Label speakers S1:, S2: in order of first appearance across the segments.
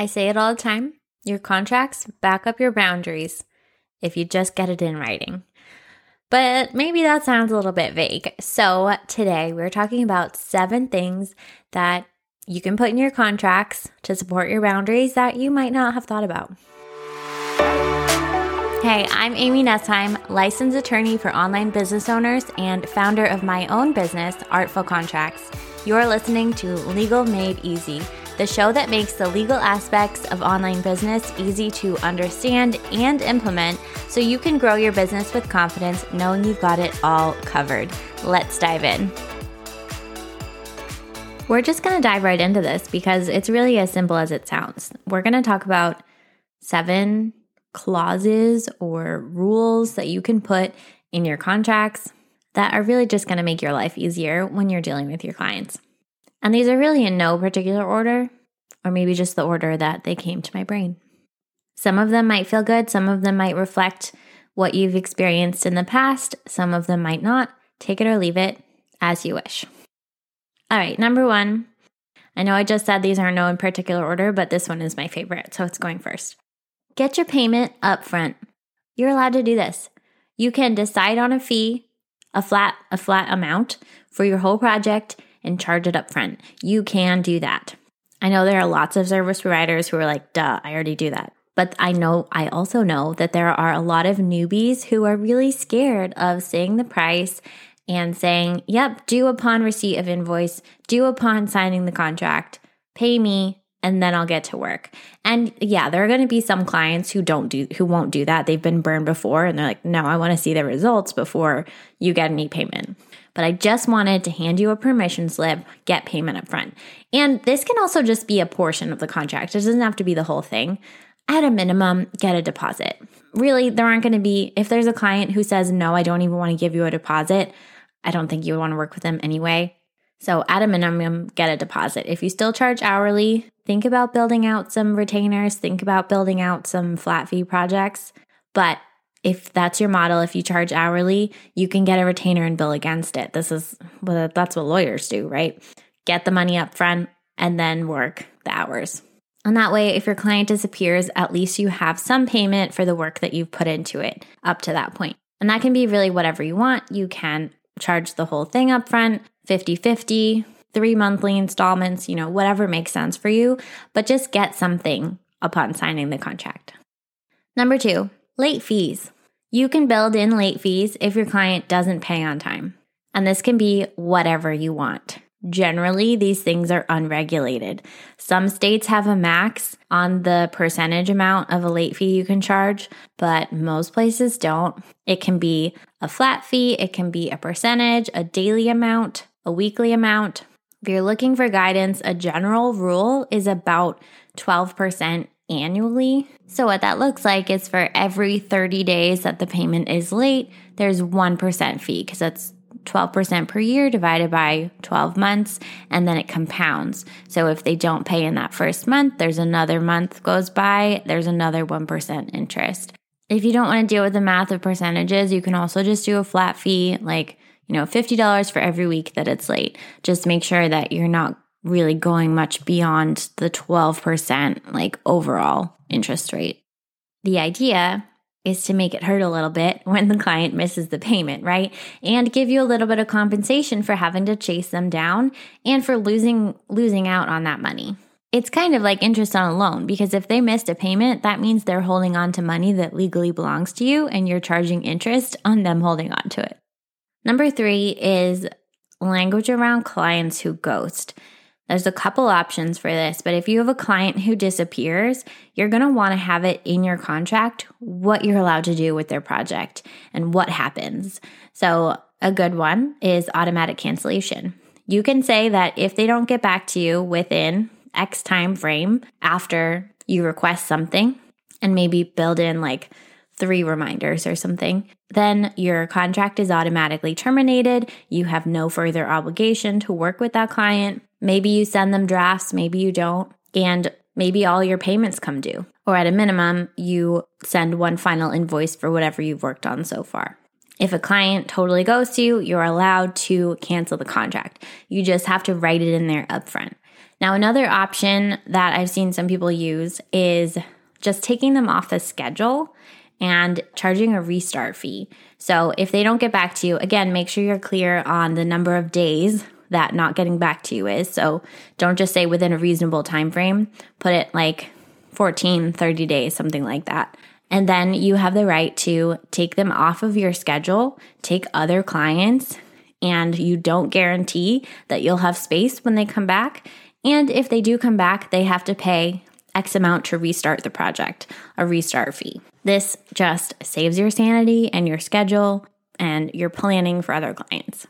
S1: I say it all the time your contracts back up your boundaries if you just get it in writing. But maybe that sounds a little bit vague. So today we're talking about seven things that you can put in your contracts to support your boundaries that you might not have thought about. Hey, I'm Amy Nesheim, licensed attorney for online business owners and founder of my own business, Artful Contracts. You're listening to Legal Made Easy, the show that makes the legal aspects of online business easy to understand and implement so you can grow your business with confidence knowing you've got it all covered. Let's dive in. We're just going to dive right into this because it's really as simple as it sounds. We're going to talk about seven clauses or rules that you can put in your contracts that are really just going to make your life easier when you're dealing with your clients. And these are really in no particular order, or maybe just the order that they came to my brain. Some of them might feel good, some of them might reflect what you've experienced in the past, some of them might not. Take it or leave it as you wish. All right, number one. I know I just said these are no in particular order, but this one is my favorite, so it's going first. Get your payment up front. You're allowed to do this. You can decide on a fee, a flat a flat amount for your whole project and charge it up front. You can do that. I know there are lots of service providers who are like, "Duh, I already do that." But I know I also know that there are a lot of newbies who are really scared of saying the price and saying, "Yep, due upon receipt of invoice, due upon signing the contract, pay me and then I'll get to work. And yeah, there are going to be some clients who don't do who won't do that. They've been burned before and they're like, "No, I want to see the results before you get any payment." But I just wanted to hand you a permission slip, get payment up front. And this can also just be a portion of the contract. It doesn't have to be the whole thing. At a minimum, get a deposit. Really, there aren't going to be if there's a client who says, "No, I don't even want to give you a deposit." I don't think you would want to work with them anyway. So, at a minimum, get a deposit. If you still charge hourly, think about building out some retainers, think about building out some flat fee projects. But if that's your model, if you charge hourly, you can get a retainer and bill against it. This is well, that's what lawyers do, right? Get the money up front and then work the hours. And that way, if your client disappears, at least you have some payment for the work that you've put into it up to that point. And that can be really whatever you want. You can charge the whole thing up front, 50 50, three monthly installments, you know, whatever makes sense for you, but just get something upon signing the contract. Number two, late fees. You can build in late fees if your client doesn't pay on time. And this can be whatever you want. Generally, these things are unregulated. Some states have a max on the percentage amount of a late fee you can charge, but most places don't. It can be a flat fee, it can be a percentage, a daily amount, a weekly amount. If you're looking for guidance, a general rule is about 12% annually. So, what that looks like is for every 30 days that the payment is late, there's 1% fee because that's 12% per year divided by 12 months, and then it compounds. So if they don't pay in that first month, there's another month goes by, there's another 1% interest. If you don't want to deal with the math of percentages, you can also just do a flat fee, like, you know, $50 for every week that it's late. Just make sure that you're not really going much beyond the 12% like overall interest rate. The idea is to make it hurt a little bit when the client misses the payment, right? And give you a little bit of compensation for having to chase them down and for losing losing out on that money. It's kind of like interest on a loan because if they missed a payment, that means they're holding on to money that legally belongs to you and you're charging interest on them holding on to it. Number 3 is language around clients who ghost. There's a couple options for this, but if you have a client who disappears, you're going to want to have it in your contract what you're allowed to do with their project and what happens. So, a good one is automatic cancellation. You can say that if they don't get back to you within X time frame after you request something, and maybe build in like three reminders or something, then your contract is automatically terminated. You have no further obligation to work with that client. Maybe you send them drafts, maybe you don't, and maybe all your payments come due. Or at a minimum, you send one final invoice for whatever you've worked on so far. If a client totally goes to you, you're allowed to cancel the contract. You just have to write it in there upfront. Now, another option that I've seen some people use is just taking them off the schedule and charging a restart fee. So if they don't get back to you, again, make sure you're clear on the number of days that not getting back to you is. So don't just say within a reasonable time frame. Put it like 14, 30 days, something like that. And then you have the right to take them off of your schedule, take other clients, and you don't guarantee that you'll have space when they come back. And if they do come back, they have to pay X amount to restart the project, a restart fee. This just saves your sanity and your schedule and your planning for other clients.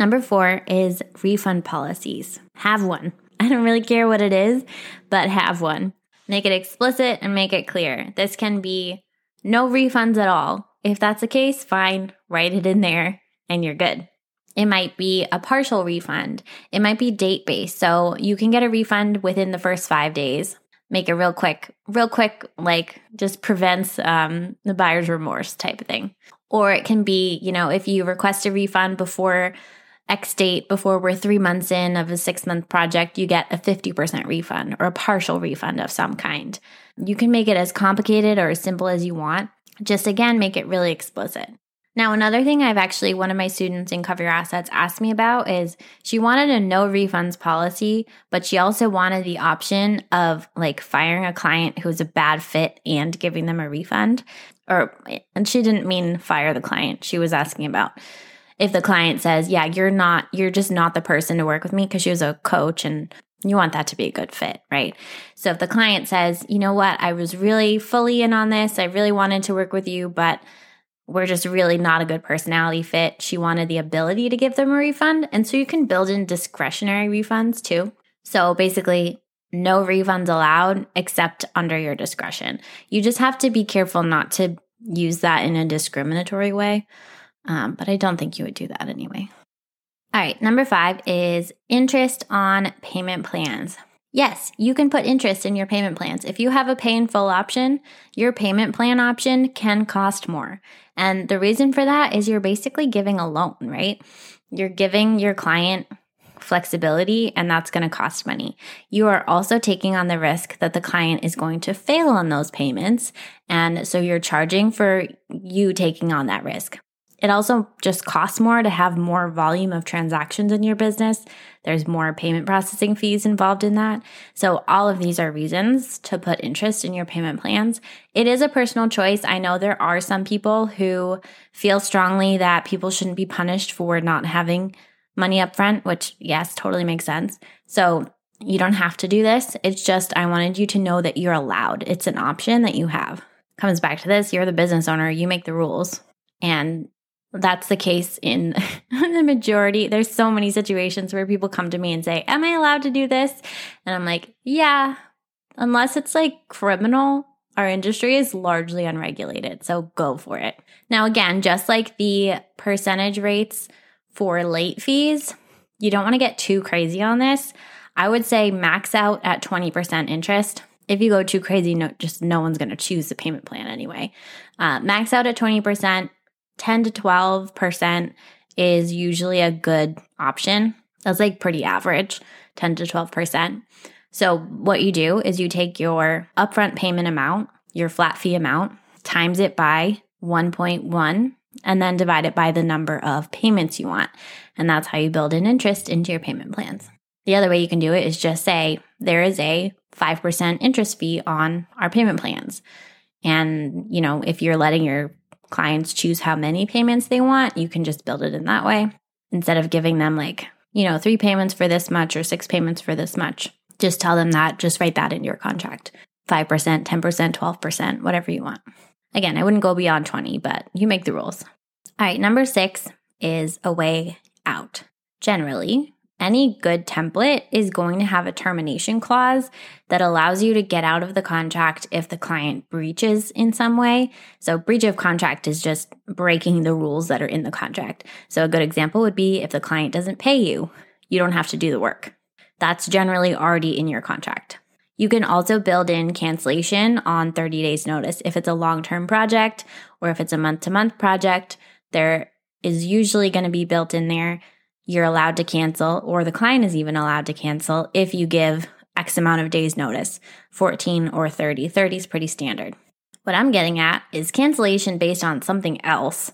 S1: Number four is refund policies. Have one. I don't really care what it is, but have one. Make it explicit and make it clear. This can be no refunds at all. If that's the case, fine, write it in there and you're good. It might be a partial refund. It might be date based. So you can get a refund within the first five days. Make it real quick, real quick, like just prevents um, the buyer's remorse type of thing. Or it can be, you know, if you request a refund before X date, before we're three months in of a six month project, you get a 50% refund or a partial refund of some kind. You can make it as complicated or as simple as you want. Just again, make it really explicit. Now, another thing I've actually, one of my students in Cover Your Assets asked me about is she wanted a no refunds policy, but she also wanted the option of like firing a client who's a bad fit and giving them a refund. Or, and she didn't mean fire the client. She was asking about if the client says, yeah, you're not, you're just not the person to work with me because she was a coach and you want that to be a good fit, right? So if the client says, you know what, I was really fully in on this, I really wanted to work with you, but we're just really not a good personality fit. She wanted the ability to give them a refund. And so you can build in discretionary refunds too. So basically, no refunds allowed except under your discretion. You just have to be careful not to use that in a discriminatory way. Um, but I don't think you would do that anyway. All right, number five is interest on payment plans. Yes, you can put interest in your payment plans. If you have a pay in full option, your payment plan option can cost more. And the reason for that is you're basically giving a loan, right? You're giving your client flexibility and that's going to cost money. You are also taking on the risk that the client is going to fail on those payments. And so you're charging for you taking on that risk. It also just costs more to have more volume of transactions in your business. There's more payment processing fees involved in that. So all of these are reasons to put interest in your payment plans. It is a personal choice. I know there are some people who feel strongly that people shouldn't be punished for not having money up front, which yes, totally makes sense. So you don't have to do this. It's just I wanted you to know that you're allowed. It's an option that you have. Comes back to this, you're the business owner, you make the rules. And that's the case in the majority. There's so many situations where people come to me and say, Am I allowed to do this? And I'm like, Yeah, unless it's like criminal, our industry is largely unregulated. So go for it. Now, again, just like the percentage rates for late fees, you don't want to get too crazy on this. I would say max out at 20% interest. If you go too crazy, no, just no one's going to choose the payment plan anyway. Uh, max out at 20%. 10 to 12% is usually a good option. That's like pretty average, 10 to 12%. So, what you do is you take your upfront payment amount, your flat fee amount, times it by 1.1, and then divide it by the number of payments you want. And that's how you build in interest into your payment plans. The other way you can do it is just say there is a 5% interest fee on our payment plans. And, you know, if you're letting your clients choose how many payments they want, you can just build it in that way instead of giving them like, you know, three payments for this much or six payments for this much. Just tell them that, just write that in your contract 5%, 10%, 12%, whatever you want. Again, I wouldn't go beyond 20, but you make the rules. All right, number six is a way out. Generally, any good template is going to have a termination clause that allows you to get out of the contract if the client breaches in some way. So, breach of contract is just breaking the rules that are in the contract. So, a good example would be if the client doesn't pay you, you don't have to do the work. That's generally already in your contract. You can also build in cancellation on 30 days notice. If it's a long-term project or if it's a month to month project, there is usually going to be built in there you're allowed to cancel, or the client is even allowed to cancel if you give X amount of days notice 14 or 30. 30 is pretty standard. What I'm getting at is cancellation based on something else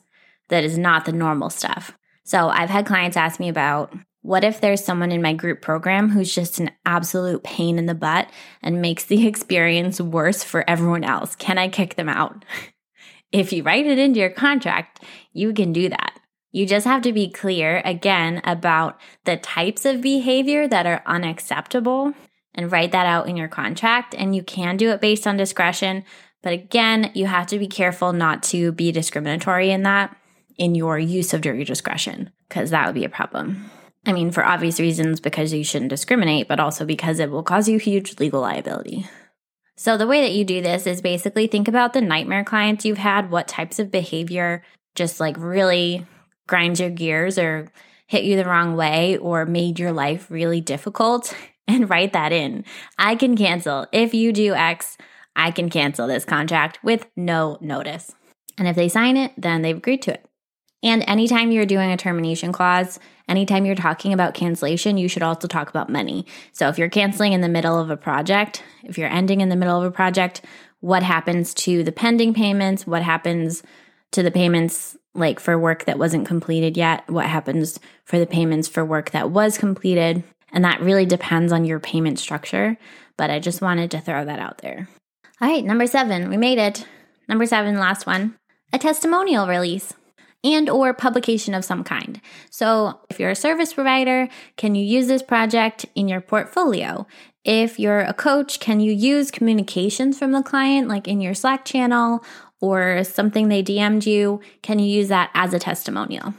S1: that is not the normal stuff. So I've had clients ask me about what if there's someone in my group program who's just an absolute pain in the butt and makes the experience worse for everyone else? Can I kick them out? if you write it into your contract, you can do that. You just have to be clear again about the types of behavior that are unacceptable and write that out in your contract. And you can do it based on discretion. But again, you have to be careful not to be discriminatory in that in your use of your discretion, because that would be a problem. I mean, for obvious reasons, because you shouldn't discriminate, but also because it will cause you huge legal liability. So, the way that you do this is basically think about the nightmare clients you've had, what types of behavior just like really grinds your gears or hit you the wrong way or made your life really difficult and write that in. I can cancel. If you do X, I can cancel this contract with no notice. And if they sign it, then they've agreed to it. And anytime you're doing a termination clause, anytime you're talking about cancellation, you should also talk about money. So if you're canceling in the middle of a project, if you're ending in the middle of a project, what happens to the pending payments? What happens to the payments like for work that wasn't completed yet, what happens for the payments for work that was completed. And that really depends on your payment structure. But I just wanted to throw that out there. All right, number seven, we made it. Number seven, last one a testimonial release and or publication of some kind. So, if you're a service provider, can you use this project in your portfolio? If you're a coach, can you use communications from the client like in your Slack channel or something they DM'd you, can you use that as a testimonial?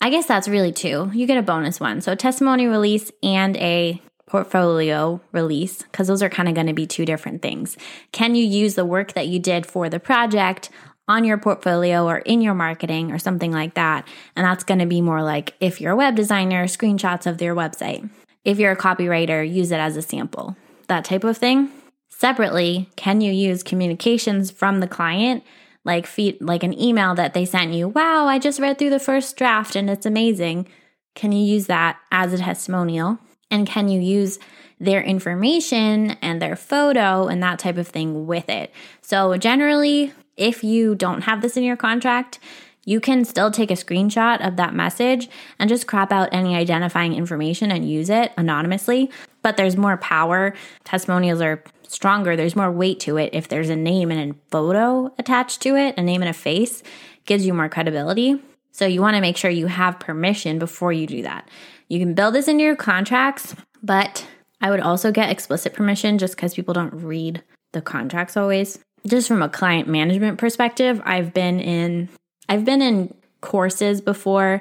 S1: I guess that's really two. You get a bonus one. So, testimony release and a portfolio release, because those are kind of going to be two different things. Can you use the work that you did for the project on your portfolio or in your marketing or something like that? And that's going to be more like if you're a web designer, screenshots of their website. If you're a copywriter, use it as a sample, that type of thing. Separately, can you use communications from the client like feed like an email that they sent you. Wow, I just read through the first draft and it's amazing. Can you use that as a testimonial? And can you use their information and their photo and that type of thing with it? So, generally, if you don't have this in your contract, you can still take a screenshot of that message and just crop out any identifying information and use it anonymously. But there's more power. Testimonials are stronger. There's more weight to it if there's a name and a photo attached to it, a name and a face gives you more credibility. So you want to make sure you have permission before you do that. You can build this into your contracts, but I would also get explicit permission just because people don't read the contracts always. Just from a client management perspective, I've been in I've been in courses before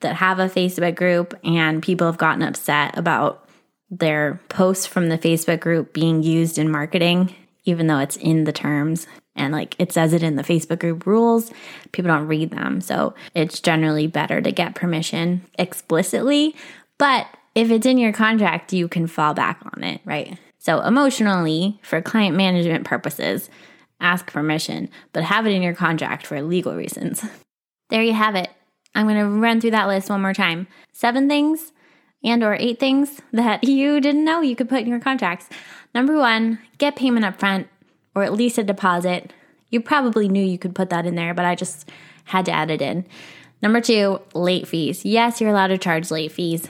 S1: that have a Facebook group and people have gotten upset about their posts from the Facebook group being used in marketing, even though it's in the terms and like it says it in the Facebook group rules, people don't read them. So it's generally better to get permission explicitly. But if it's in your contract, you can fall back on it, right? So emotionally, for client management purposes, ask permission, but have it in your contract for legal reasons. There you have it. I'm going to run through that list one more time. Seven things and or eight things that you didn't know you could put in your contracts. Number 1, get payment up front or at least a deposit. You probably knew you could put that in there, but I just had to add it in. Number 2, late fees. Yes, you're allowed to charge late fees.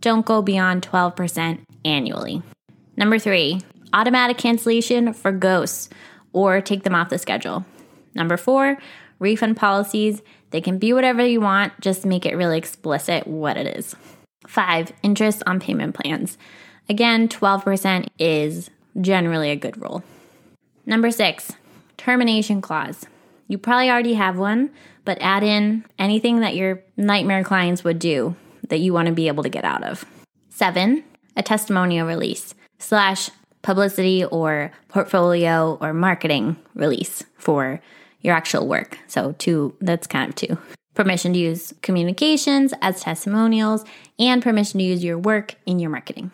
S1: Don't go beyond 12% annually. Number 3, automatic cancellation for ghosts or take them off the schedule. Number 4, refund policies. They can be whatever you want, just make it really explicit what it is. Five, interest on payment plans. Again, 12% is generally a good rule. Number six, termination clause. You probably already have one, but add in anything that your nightmare clients would do that you want to be able to get out of. Seven, a testimonial release slash publicity or portfolio or marketing release for your actual work. So two, that's kind of two permission to use communications as testimonials, and permission to use your work in your marketing.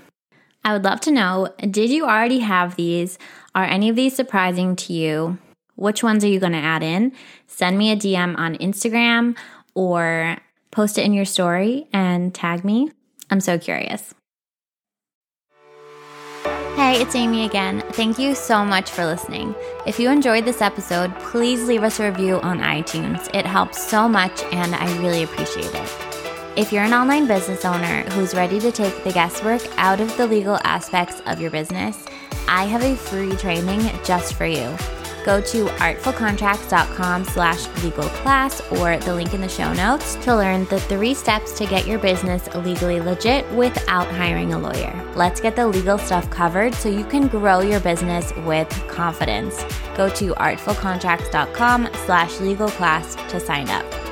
S1: I would love to know did you already have these? Are any of these surprising to you? Which ones are you going to add in? Send me a DM on Instagram or Post it in your story and tag me. I'm so curious. Hey, it's Amy again. Thank you so much for listening. If you enjoyed this episode, please leave us a review on iTunes. It helps so much and I really appreciate it. If you're an online business owner who's ready to take the guesswork out of the legal aspects of your business, I have a free training just for you go to artfulcontracts.com slash legal class or the link in the show notes to learn the three steps to get your business legally legit without hiring a lawyer. Let's get the legal stuff covered so you can grow your business with confidence. Go to artfulcontracts.com slash legal class to sign up.